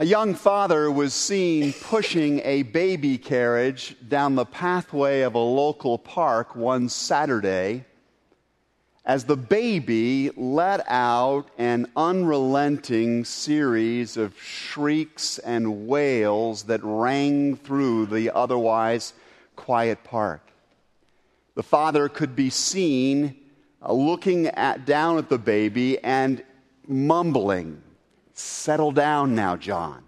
A young father was seen pushing a baby carriage down the pathway of a local park one Saturday as the baby let out an unrelenting series of shrieks and wails that rang through the otherwise quiet park. The father could be seen uh, looking at, down at the baby and mumbling, Settle down now, John.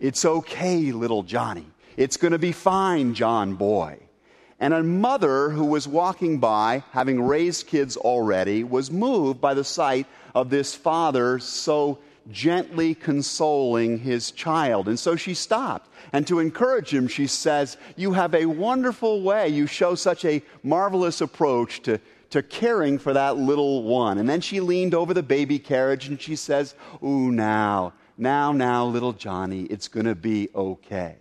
It's okay, little Johnny. It's going to be fine, John boy. And a mother who was walking by, having raised kids already, was moved by the sight of this father so gently consoling his child. And so she stopped. And to encourage him, she says, You have a wonderful way. You show such a marvelous approach to, to caring for that little one. And then she leaned over the baby carriage and she says, Ooh, now, now, now, little Johnny, it's going to be okay.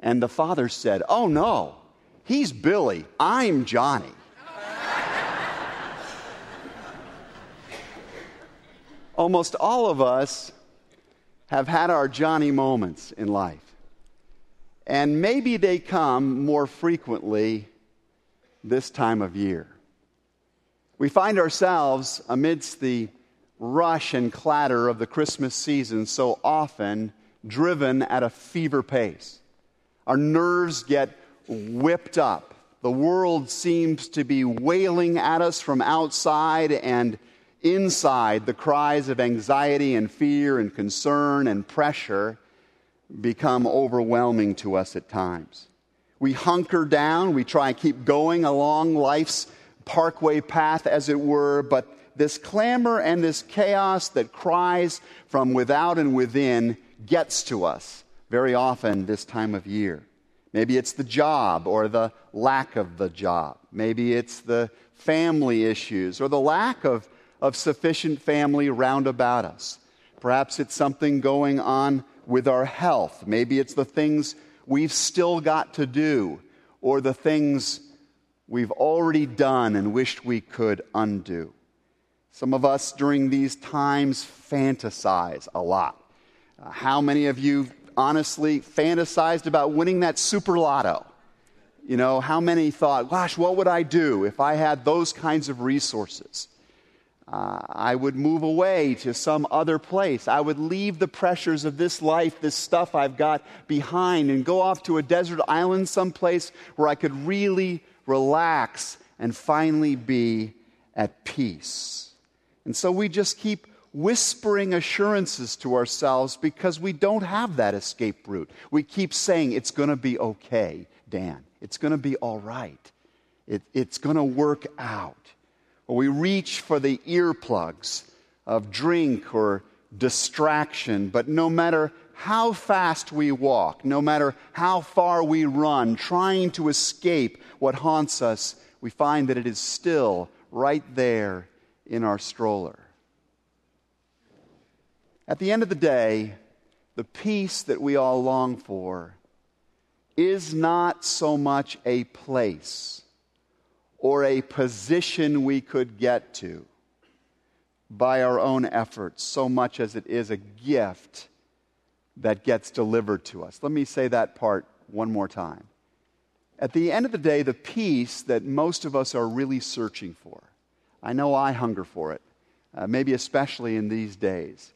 And the father said, Oh, no. He's Billy. I'm Johnny. Almost all of us have had our Johnny moments in life. And maybe they come more frequently this time of year. We find ourselves amidst the rush and clatter of the Christmas season so often driven at a fever pace. Our nerves get whipped up. The world seems to be wailing at us from outside and inside. The cries of anxiety and fear and concern and pressure become overwhelming to us at times. We hunker down, we try and keep going along life's parkway path, as it were, but this clamor and this chaos that cries from without and within gets to us very often this time of year. Maybe it's the job or the lack of the job. Maybe it's the family issues or the lack of, of sufficient family round about us. Perhaps it's something going on with our health. Maybe it's the things we've still got to do or the things we've already done and wished we could undo. Some of us during these times fantasize a lot. Uh, how many of you honestly fantasized about winning that super lotto. You know, how many thought, gosh, what would I do if I had those kinds of resources? Uh, I would move away to some other place. I would leave the pressures of this life, this stuff I've got behind, and go off to a desert island someplace where I could really relax and finally be at peace. And so we just keep whispering assurances to ourselves because we don't have that escape route. We keep saying, It's going to be okay, Dan. It's going to be all right. It, it's going to work out. Or we reach for the earplugs of drink or distraction, but no matter how fast we walk, no matter how far we run, trying to escape what haunts us, we find that it is still right there in our stroller. At the end of the day, the peace that we all long for is not so much a place or a position we could get to by our own efforts so much as it is a gift that gets delivered to us. Let me say that part one more time. At the end of the day, the peace that most of us are really searching for, I know I hunger for it, uh, maybe especially in these days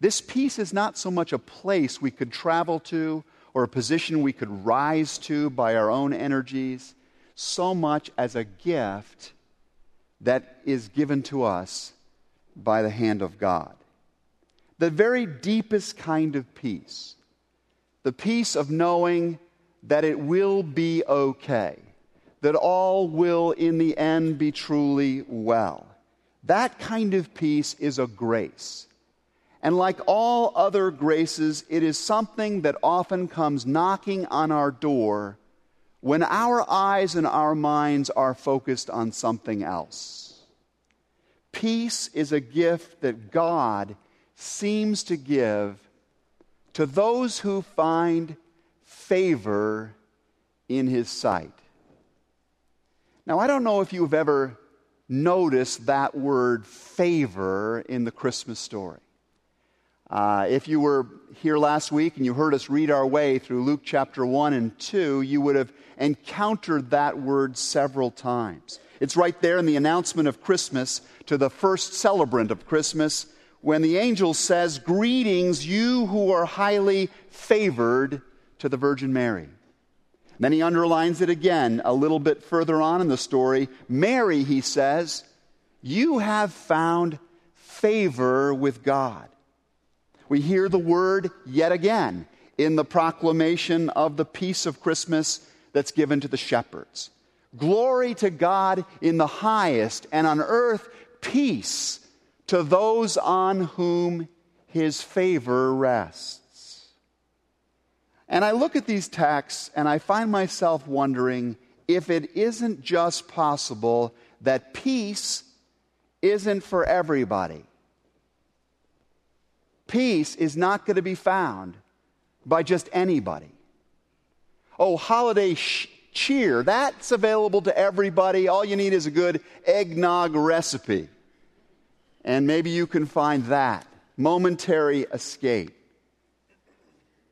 this peace is not so much a place we could travel to or a position we could rise to by our own energies, so much as a gift that is given to us by the hand of God. The very deepest kind of peace, the peace of knowing that it will be okay, that all will in the end be truly well. That kind of peace is a grace. And like all other graces, it is something that often comes knocking on our door when our eyes and our minds are focused on something else. Peace is a gift that God seems to give to those who find favor in His sight. Now, I don't know if you've ever noticed that word favor in the Christmas story. Uh, if you were here last week and you heard us read our way through Luke chapter 1 and 2, you would have encountered that word several times. It's right there in the announcement of Christmas to the first celebrant of Christmas when the angel says, Greetings, you who are highly favored to the Virgin Mary. Then he underlines it again a little bit further on in the story. Mary, he says, you have found favor with God. We hear the word yet again in the proclamation of the peace of Christmas that's given to the shepherds. Glory to God in the highest, and on earth peace to those on whom his favor rests. And I look at these texts and I find myself wondering if it isn't just possible that peace isn't for everybody. Peace is not going to be found by just anybody. Oh, holiday sh- cheer, that's available to everybody. All you need is a good eggnog recipe. And maybe you can find that momentary escape.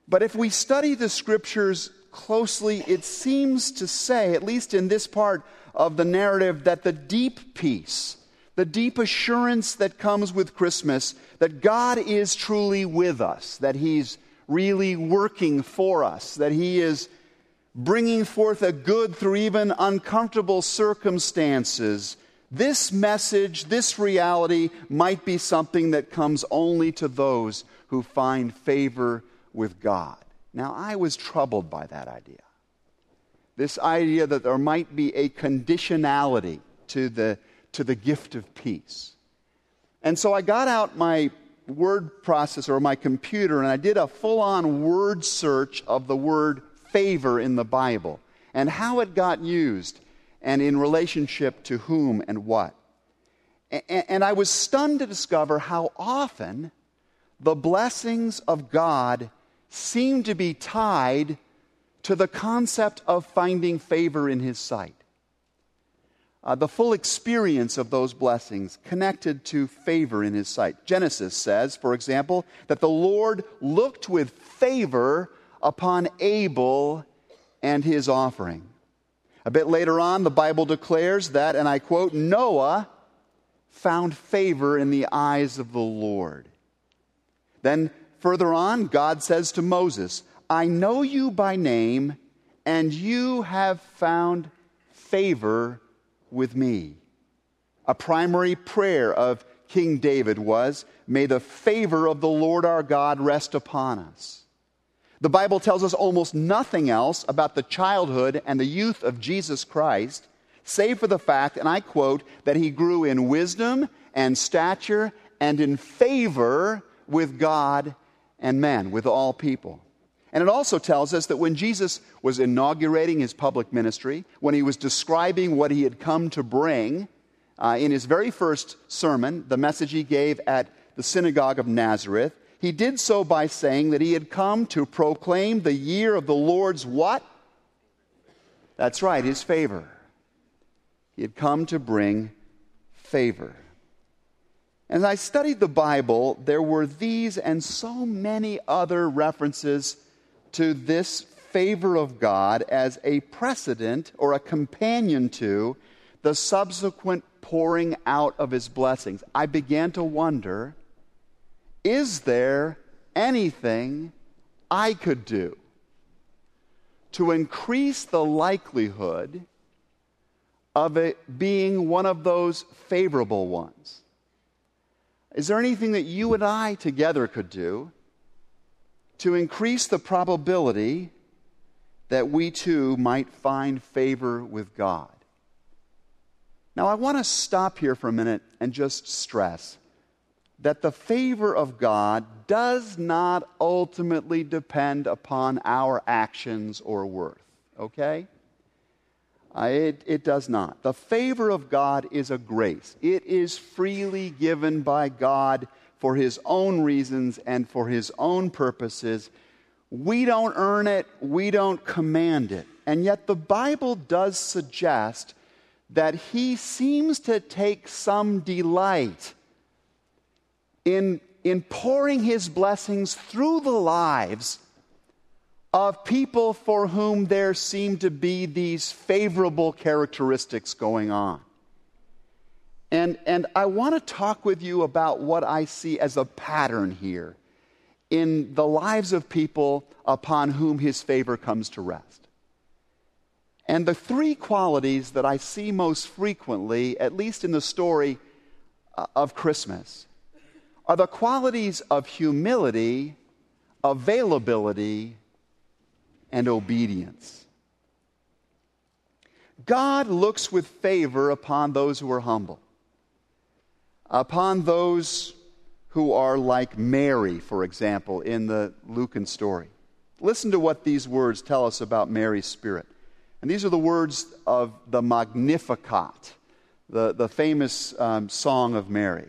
But if we study the scriptures closely, it seems to say, at least in this part of the narrative, that the deep peace, the deep assurance that comes with Christmas, that God is truly with us, that He's really working for us, that He is bringing forth a good through even uncomfortable circumstances this message, this reality, might be something that comes only to those who find favor with God. Now, I was troubled by that idea. This idea that there might be a conditionality to the, to the gift of peace. And so I got out my word processor or my computer and I did a full on word search of the word favor in the Bible and how it got used and in relationship to whom and what. And I was stunned to discover how often the blessings of God seem to be tied to the concept of finding favor in His sight. Uh, the full experience of those blessings connected to favor in His sight. Genesis says, for example, that the Lord looked with favor upon Abel and his offering. A bit later on, the Bible declares that, and I quote, Noah found favor in the eyes of the Lord. Then further on, God says to Moses, I know you by name, and you have found favor with me. A primary prayer of King David was, May the favor of the Lord our God rest upon us. The Bible tells us almost nothing else about the childhood and the youth of Jesus Christ, save for the fact, and I quote, that he grew in wisdom and stature and in favor with God and men, with all people. And it also tells us that when Jesus was inaugurating his public ministry, when he was describing what he had come to bring, uh, in his very first sermon, the message he gave at the synagogue of Nazareth, he did so by saying that he had come to proclaim the year of the Lord's what? That's right, his favor. He had come to bring favor. As I studied the Bible, there were these and so many other references to this favor of God as a precedent or a companion to the subsequent pouring out of his blessings. I began to wonder is there anything I could do to increase the likelihood of it being one of those favorable ones? Is there anything that you and I together could do to increase the probability that we too might find favor with God? Now, I want to stop here for a minute and just stress that the favor of God does not ultimately depend upon our actions or worth. Okay? Uh, it, it does not. The favor of God is a grace, it is freely given by God for His own reasons and for His own purposes. We don't earn it, we don't command it. And yet, the Bible does suggest that He seems to take some delight in in pouring his blessings through the lives of people for whom there seem to be these favorable characteristics going on. And, and I want to talk with you about what I see as a pattern here in the lives of people upon whom his favor comes to rest. And the three qualities that I see most frequently, at least in the story uh, of Christmas, are the qualities of humility, availability, and obedience. God looks with favor upon those who are humble, upon those who are like Mary, for example, in the Lucan story. Listen to what these words tell us about Mary's spirit. And these are the words of the Magnificat, the, the famous um, song of Mary.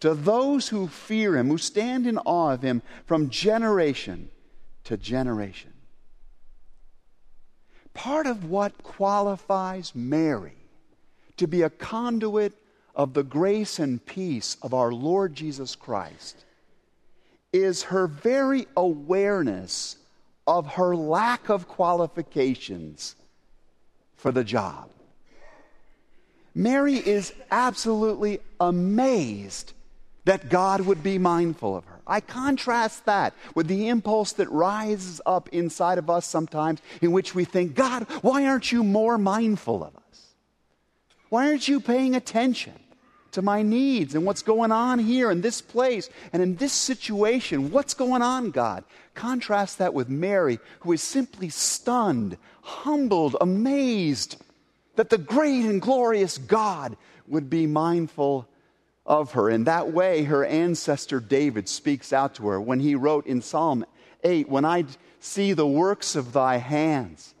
to those who fear him, who stand in awe of him from generation to generation. Part of what qualifies Mary to be a conduit of the grace and peace of our Lord Jesus Christ is her very awareness of her lack of qualifications for the job. Mary is absolutely amazed that God would be mindful of her. I contrast that with the impulse that rises up inside of us sometimes, in which we think, God, why aren't you more mindful of us? Why aren't you paying attention to my needs and what's going on here in this place and in this situation? What's going on, God? Contrast that with Mary, who is simply stunned, humbled, amazed that the great and glorious God would be mindful of her. In that way, her ancestor David speaks out to her when he wrote in Psalm 8 When I see the works of thy hands,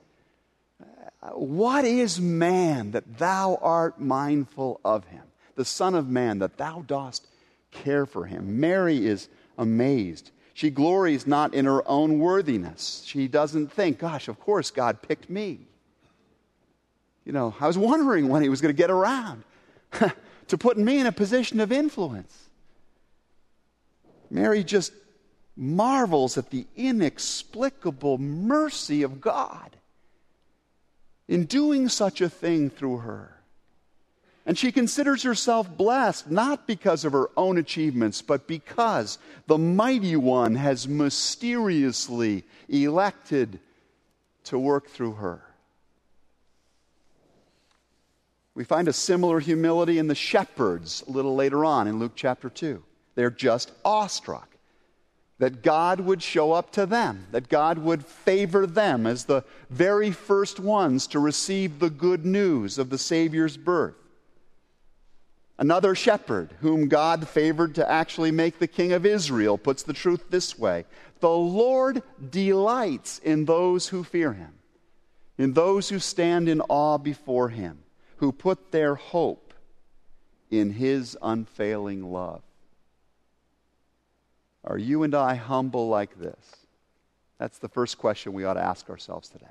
what is man that thou art mindful of him? The Son of Man that thou dost care for him. Mary is amazed. She glories not in her own worthiness. She doesn't think, gosh, of course God picked me. You know, I was wondering when he was going to get around. to put me in a position of influence. Mary just marvels at the inexplicable mercy of God in doing such a thing through her. And she considers herself blessed not because of her own achievements, but because the Mighty One has mysteriously elected to work through her. We find a similar humility in the shepherds a little later on in Luke chapter 2. They're just awestruck that God would show up to them, that God would favor them as the very first ones to receive the good news of the Savior's birth. Another shepherd, whom God favored to actually make the king of Israel, puts the truth this way The Lord delights in those who fear him, in those who stand in awe before him who put their hope in his unfailing love. Are you and I humble like this? That's the first question we ought to ask ourselves today.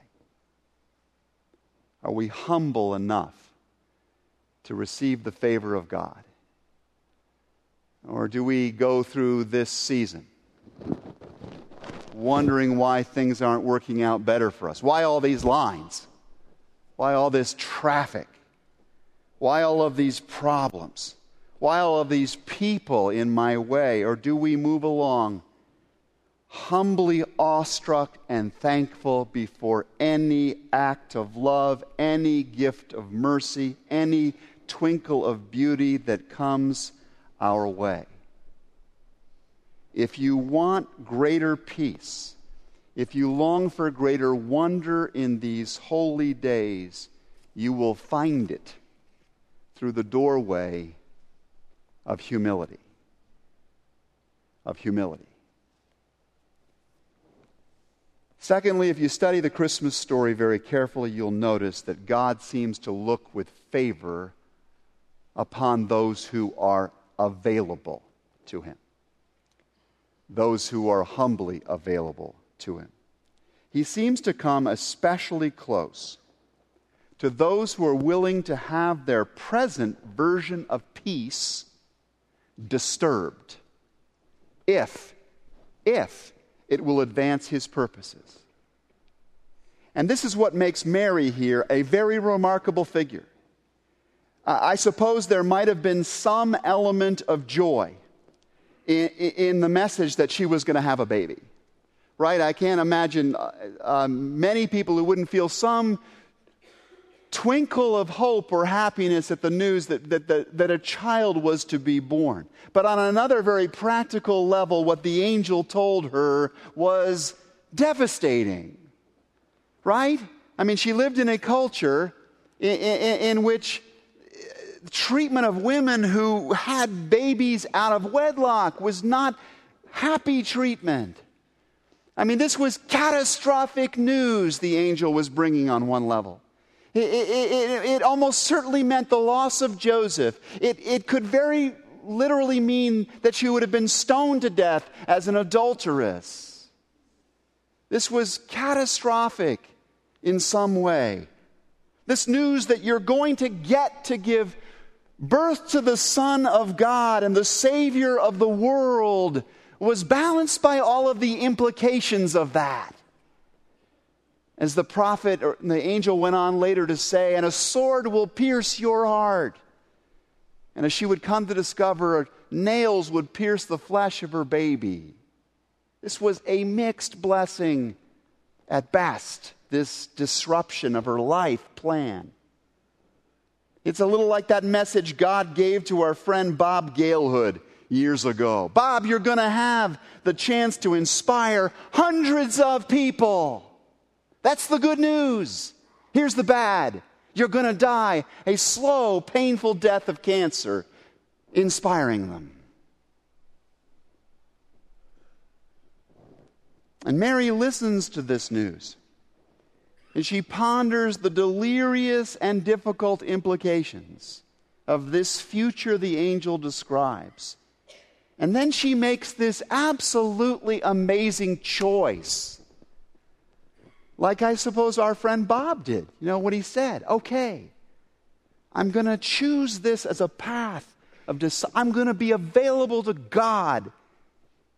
Are we humble enough to receive the favor of God? Or do we go through this season wondering why things aren't working out better for us? Why all these lines? Why all this traffic? Why all of these problems? Why all of these people in my way? Or do we move along humbly awestruck and thankful before any act of love, any gift of mercy, any twinkle of beauty that comes our way? If you want greater peace, if you long for greater wonder in these holy days, you will find it through the doorway of humility. Of humility. Secondly, if you study the Christmas story very carefully, you'll notice that God seems to look with favor upon those who are available to Him, those who are humbly available to Him. He seems to come especially close to those who are willing to have their present version of peace disturbed if, if it will advance his purposes. And this is what makes Mary here a very remarkable figure. I suppose there might have been some element of joy in, in the message that she was going to have a baby. Right? I can't imagine uh, uh, many people who wouldn't feel some twinkle of hope or happiness at the news that, that, that, that, a child was to be born. But on another very practical level, what the angel told her was devastating. Right? I mean, she lived in a culture in, in, in which treatment of women who had babies out of wedlock was not happy treatment. I mean, this was catastrophic news the angel was bringing on one level. It, it, it, it, almost certainly meant the loss of Joseph. It, it could very literally mean that she would have been stoned to death as an adulteress. This was catastrophic in some way. This news that you're going to get to give birth to the Son of God and the Savior of the world was balanced by all of the implications of that. As the prophet or the angel went on later to say, and a sword will pierce your heart. And as she would come to discover, nails would pierce the flesh of her baby. This was a mixed blessing at best, this disruption of her life plan. It's a little like that message God gave to our friend Bob Galehood years ago. Bob, you're going to have the chance to inspire hundreds of people. That's the good news. Here's the bad you're going to die a slow, painful death of cancer, inspiring them. And Mary listens to this news. And she ponders the delirious and difficult implications of this future the angel describes. And then she makes this absolutely amazing choice like I suppose our friend Bob did. You know what he said? Okay, I'm going to choose this as a path of dis- I'm going to be available to God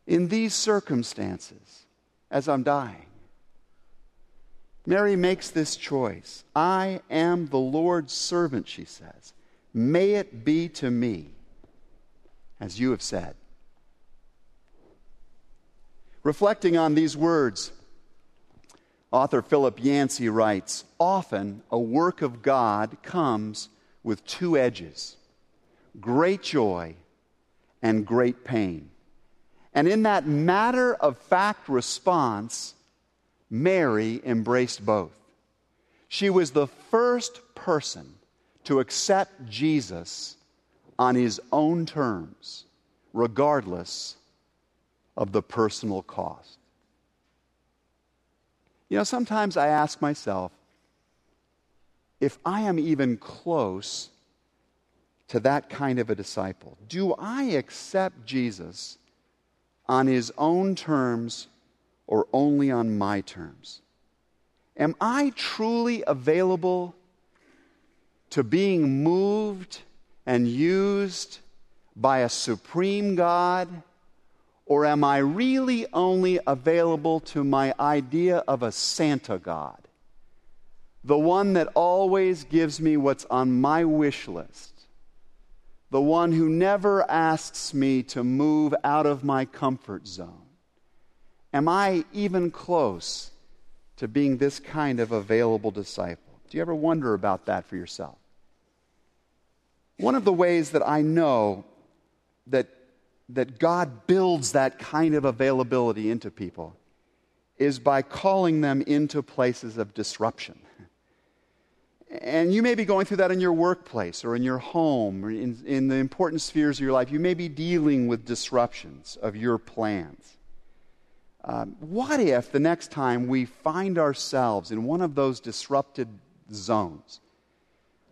in these circumstances as I'm dying. Mary makes this choice. I am the Lord's servant, she says. May it be to me as you have said. Reflecting on these words, Author Philip Yancey writes Often a work of God comes with two edges great joy and great pain. And in that matter of fact response, Mary embraced both. She was the first person to accept Jesus on his own terms, regardless of the personal cost. You know, sometimes I ask myself if I am even close to that kind of a disciple. Do I accept Jesus on his own terms or only on my terms? Am I truly available to being moved and used by a supreme God or am I really only available to my idea of a Santa God? The one that always gives me what's on my wish list. The one who never asks me to move out of my comfort zone. Am I even close to being this kind of available disciple? Do you ever wonder about that for yourself? One of the ways that I know that that God builds that kind of availability into people is by calling them into places of disruption. And you may be going through that in your workplace or in your home or in, in the important spheres of your life. You may be dealing with disruptions of your plans. Um, what if the next time we find ourselves in one of those disrupted zones,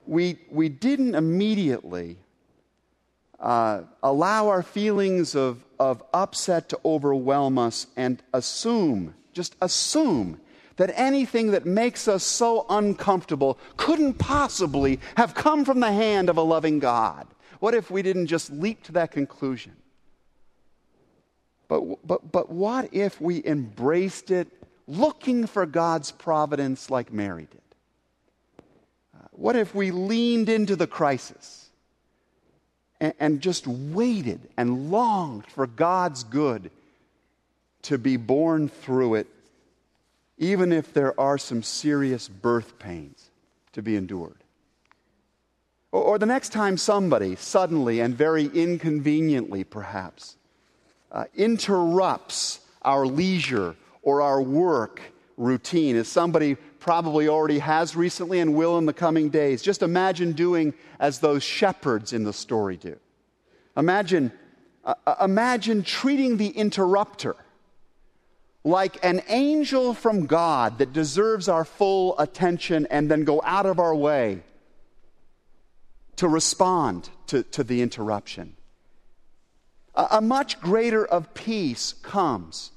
we, we didn't immediately uh, allow our feelings of, of upset to overwhelm us and assume, just assume, that anything that makes us so uncomfortable couldn't possibly have come from the hand of a loving God? What if we didn't just leap to that conclusion? But, but, but what if we embraced it looking for God's providence like Mary did? Uh, what if we leaned into the crisis and, and just waited and longed for God's good to be born through it, even if there are some serious birth pains to be endured? Or, or the next time somebody suddenly and very inconveniently, perhaps, uh, interrupts our leisure or our work routine, as somebody probably already has recently and will in the coming days. Just imagine doing as those shepherds in the story do. Imagine, uh, uh imagine treating the interrupter like an angel from God that deserves our full attention and then go out of our way to respond to, to the interruption a much greater of peace comes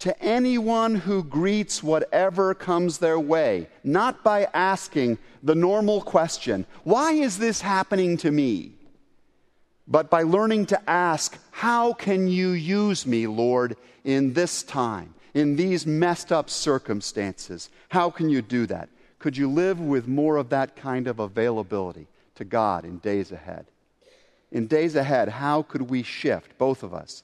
to anyone who greets whatever comes their way, not by asking the normal question, Why is this happening to me? but by learning to ask, How can you use me, Lord, in this time, in these messed up circumstances? How can you do that? Could you live with more of that kind of availability to God in days ahead? in days ahead, how could we shift, both of us,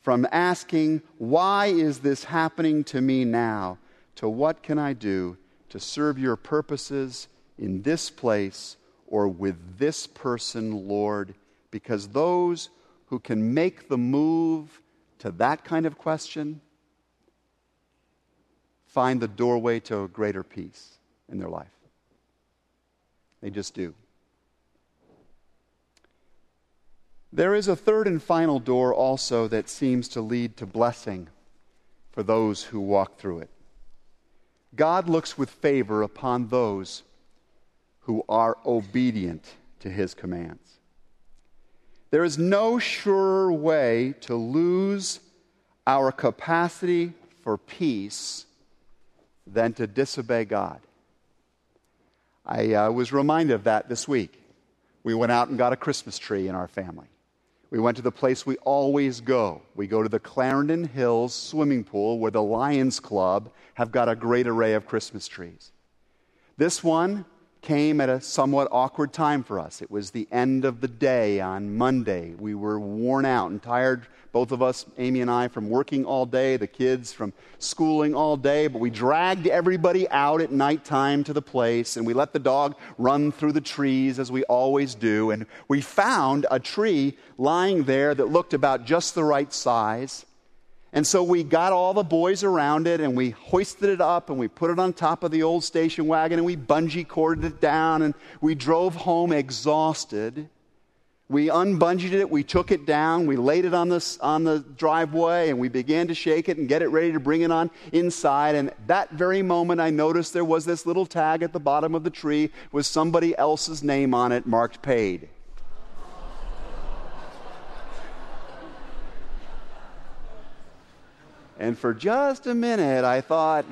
from asking, Why is this happening to me now, to what can I do to serve your purposes in this place or with this person, Lord? Because those who can make the move to that kind of question find the doorway to a greater peace in their life. They just do. There is a third and final door also that seems to lead to blessing for those who walk through it. God looks with favor upon those who are obedient to his commands. There is no surer way to lose our capacity for peace than to disobey God. I uh, was reminded of that this week. We went out and got a Christmas tree in our family. We went to the place we always go. We go to the Clarendon Hills swimming pool where the Lions Club have got a great array of Christmas trees. This one came at a somewhat awkward time for us. It was the end of the day on Monday. We were worn out and tired, both of us, Amy and I, from working all day, the kids from schooling all day, but we dragged everybody out at nighttime to the place and we let the dog run through the trees as we always do. And we found a tree lying there that looked about just the right size. And so we got all the boys around it and we hoisted it up and we put it on top of the old station wagon and we bungee corded it down and we drove home exhausted. We unbunged it, we took it down, we laid it on on the driveway and we began to shake it and get it ready to bring it on inside. And that very moment, I noticed there was this little tag at the bottom of the tree with somebody else's name on it marked paid. And for just a minute, I thought,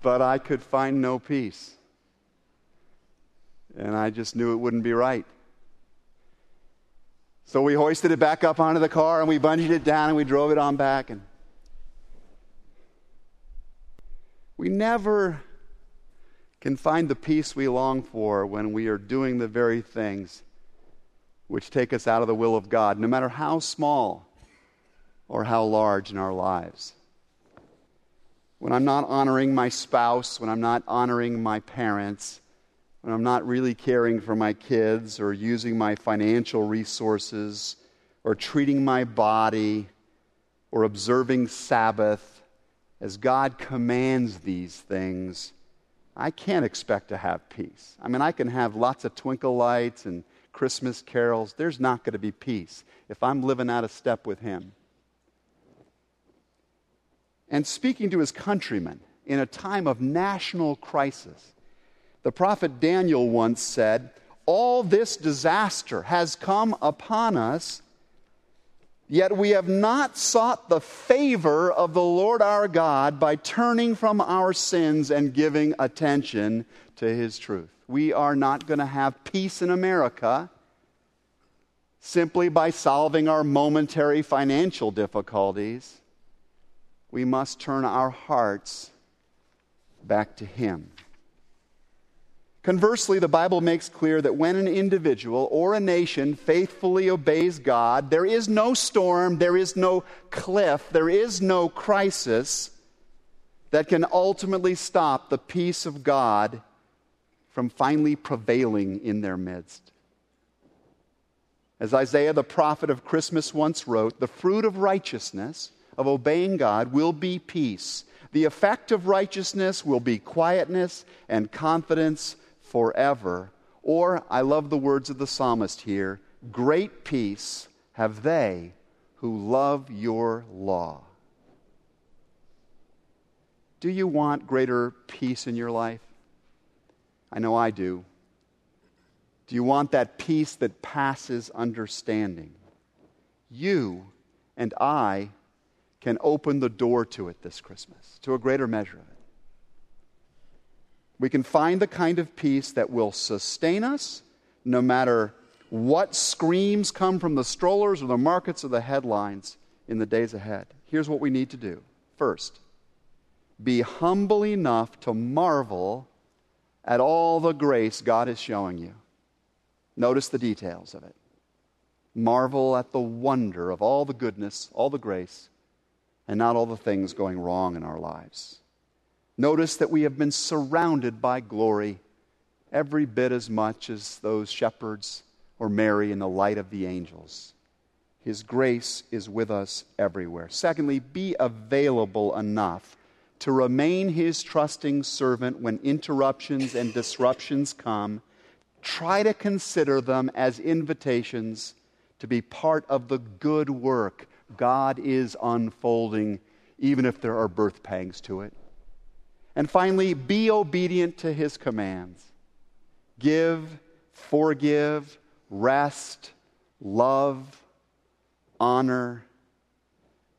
but I could find no peace. And I just knew it wouldn't be right. So we hoisted it back up onto the car and we bungeed it down and we drove it on back. And we never can find the peace we long for when we are doing the very things which take us out of the will of God, no matter how small or how large in our lives. When I'm not honoring my spouse, when I'm not honoring my parents, when I'm not really caring for my kids or using my financial resources or treating my body or observing Sabbath as God commands these things, I can't expect to have peace. I mean, I can have lots of twinkle lights and Christmas carols, there's not going to be peace if I'm living out of step with Him. And speaking to his countrymen in a time of national crisis, the prophet Daniel once said, All this disaster has come upon us Yet we have not sought the favor of the Lord our God by turning from our sins and giving attention to his truth. We are not going to have peace in America simply by solving our momentary financial difficulties. We must turn our hearts back to him. Conversely, the Bible makes clear that when an individual or a nation faithfully obeys God, there is no storm, there is no cliff, there is no crisis that can ultimately stop the peace of God from finally prevailing in their midst. As Isaiah the prophet of Christmas once wrote, the fruit of righteousness, of obeying God, will be peace. The effect of righteousness will be quietness and confidence forever. Or, I love the words of the psalmist here great peace have they who love your law. Do you want greater peace in your life? I know I do. Do you want that peace that passes understanding? You and I can open the door to it this Christmas, to a greater measure of it we can find the kind of peace that will sustain us no matter what screams come from the strollers or the markets or the headlines in the days ahead. Here's what we need to do. First, be humble enough to marvel at all the grace God is showing you. Notice the details of it. Marvel at the wonder of all the goodness, all the grace, and not all the things going wrong in our lives. Notice that we have been surrounded by glory every bit as much as those shepherds or Mary in the light of the angels. His grace is with us everywhere. Secondly, be available enough to remain his trusting servant when interruptions and disruptions come. Try to consider them as invitations to be part of the good work God is unfolding, even if there are birth pangs to it. And finally, be obedient to his commands. Give, forgive, rest, love, honor.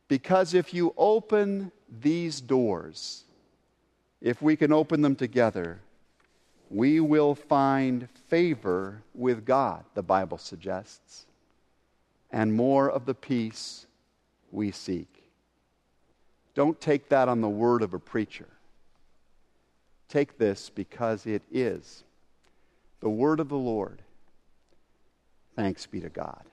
Because if you open these doors, if we can open them together, we will find favor with God, the Bible suggests, and more of the peace we seek. Don't take that on the word of a preacher. Take this because it is the word of the Lord. Thanks be to God.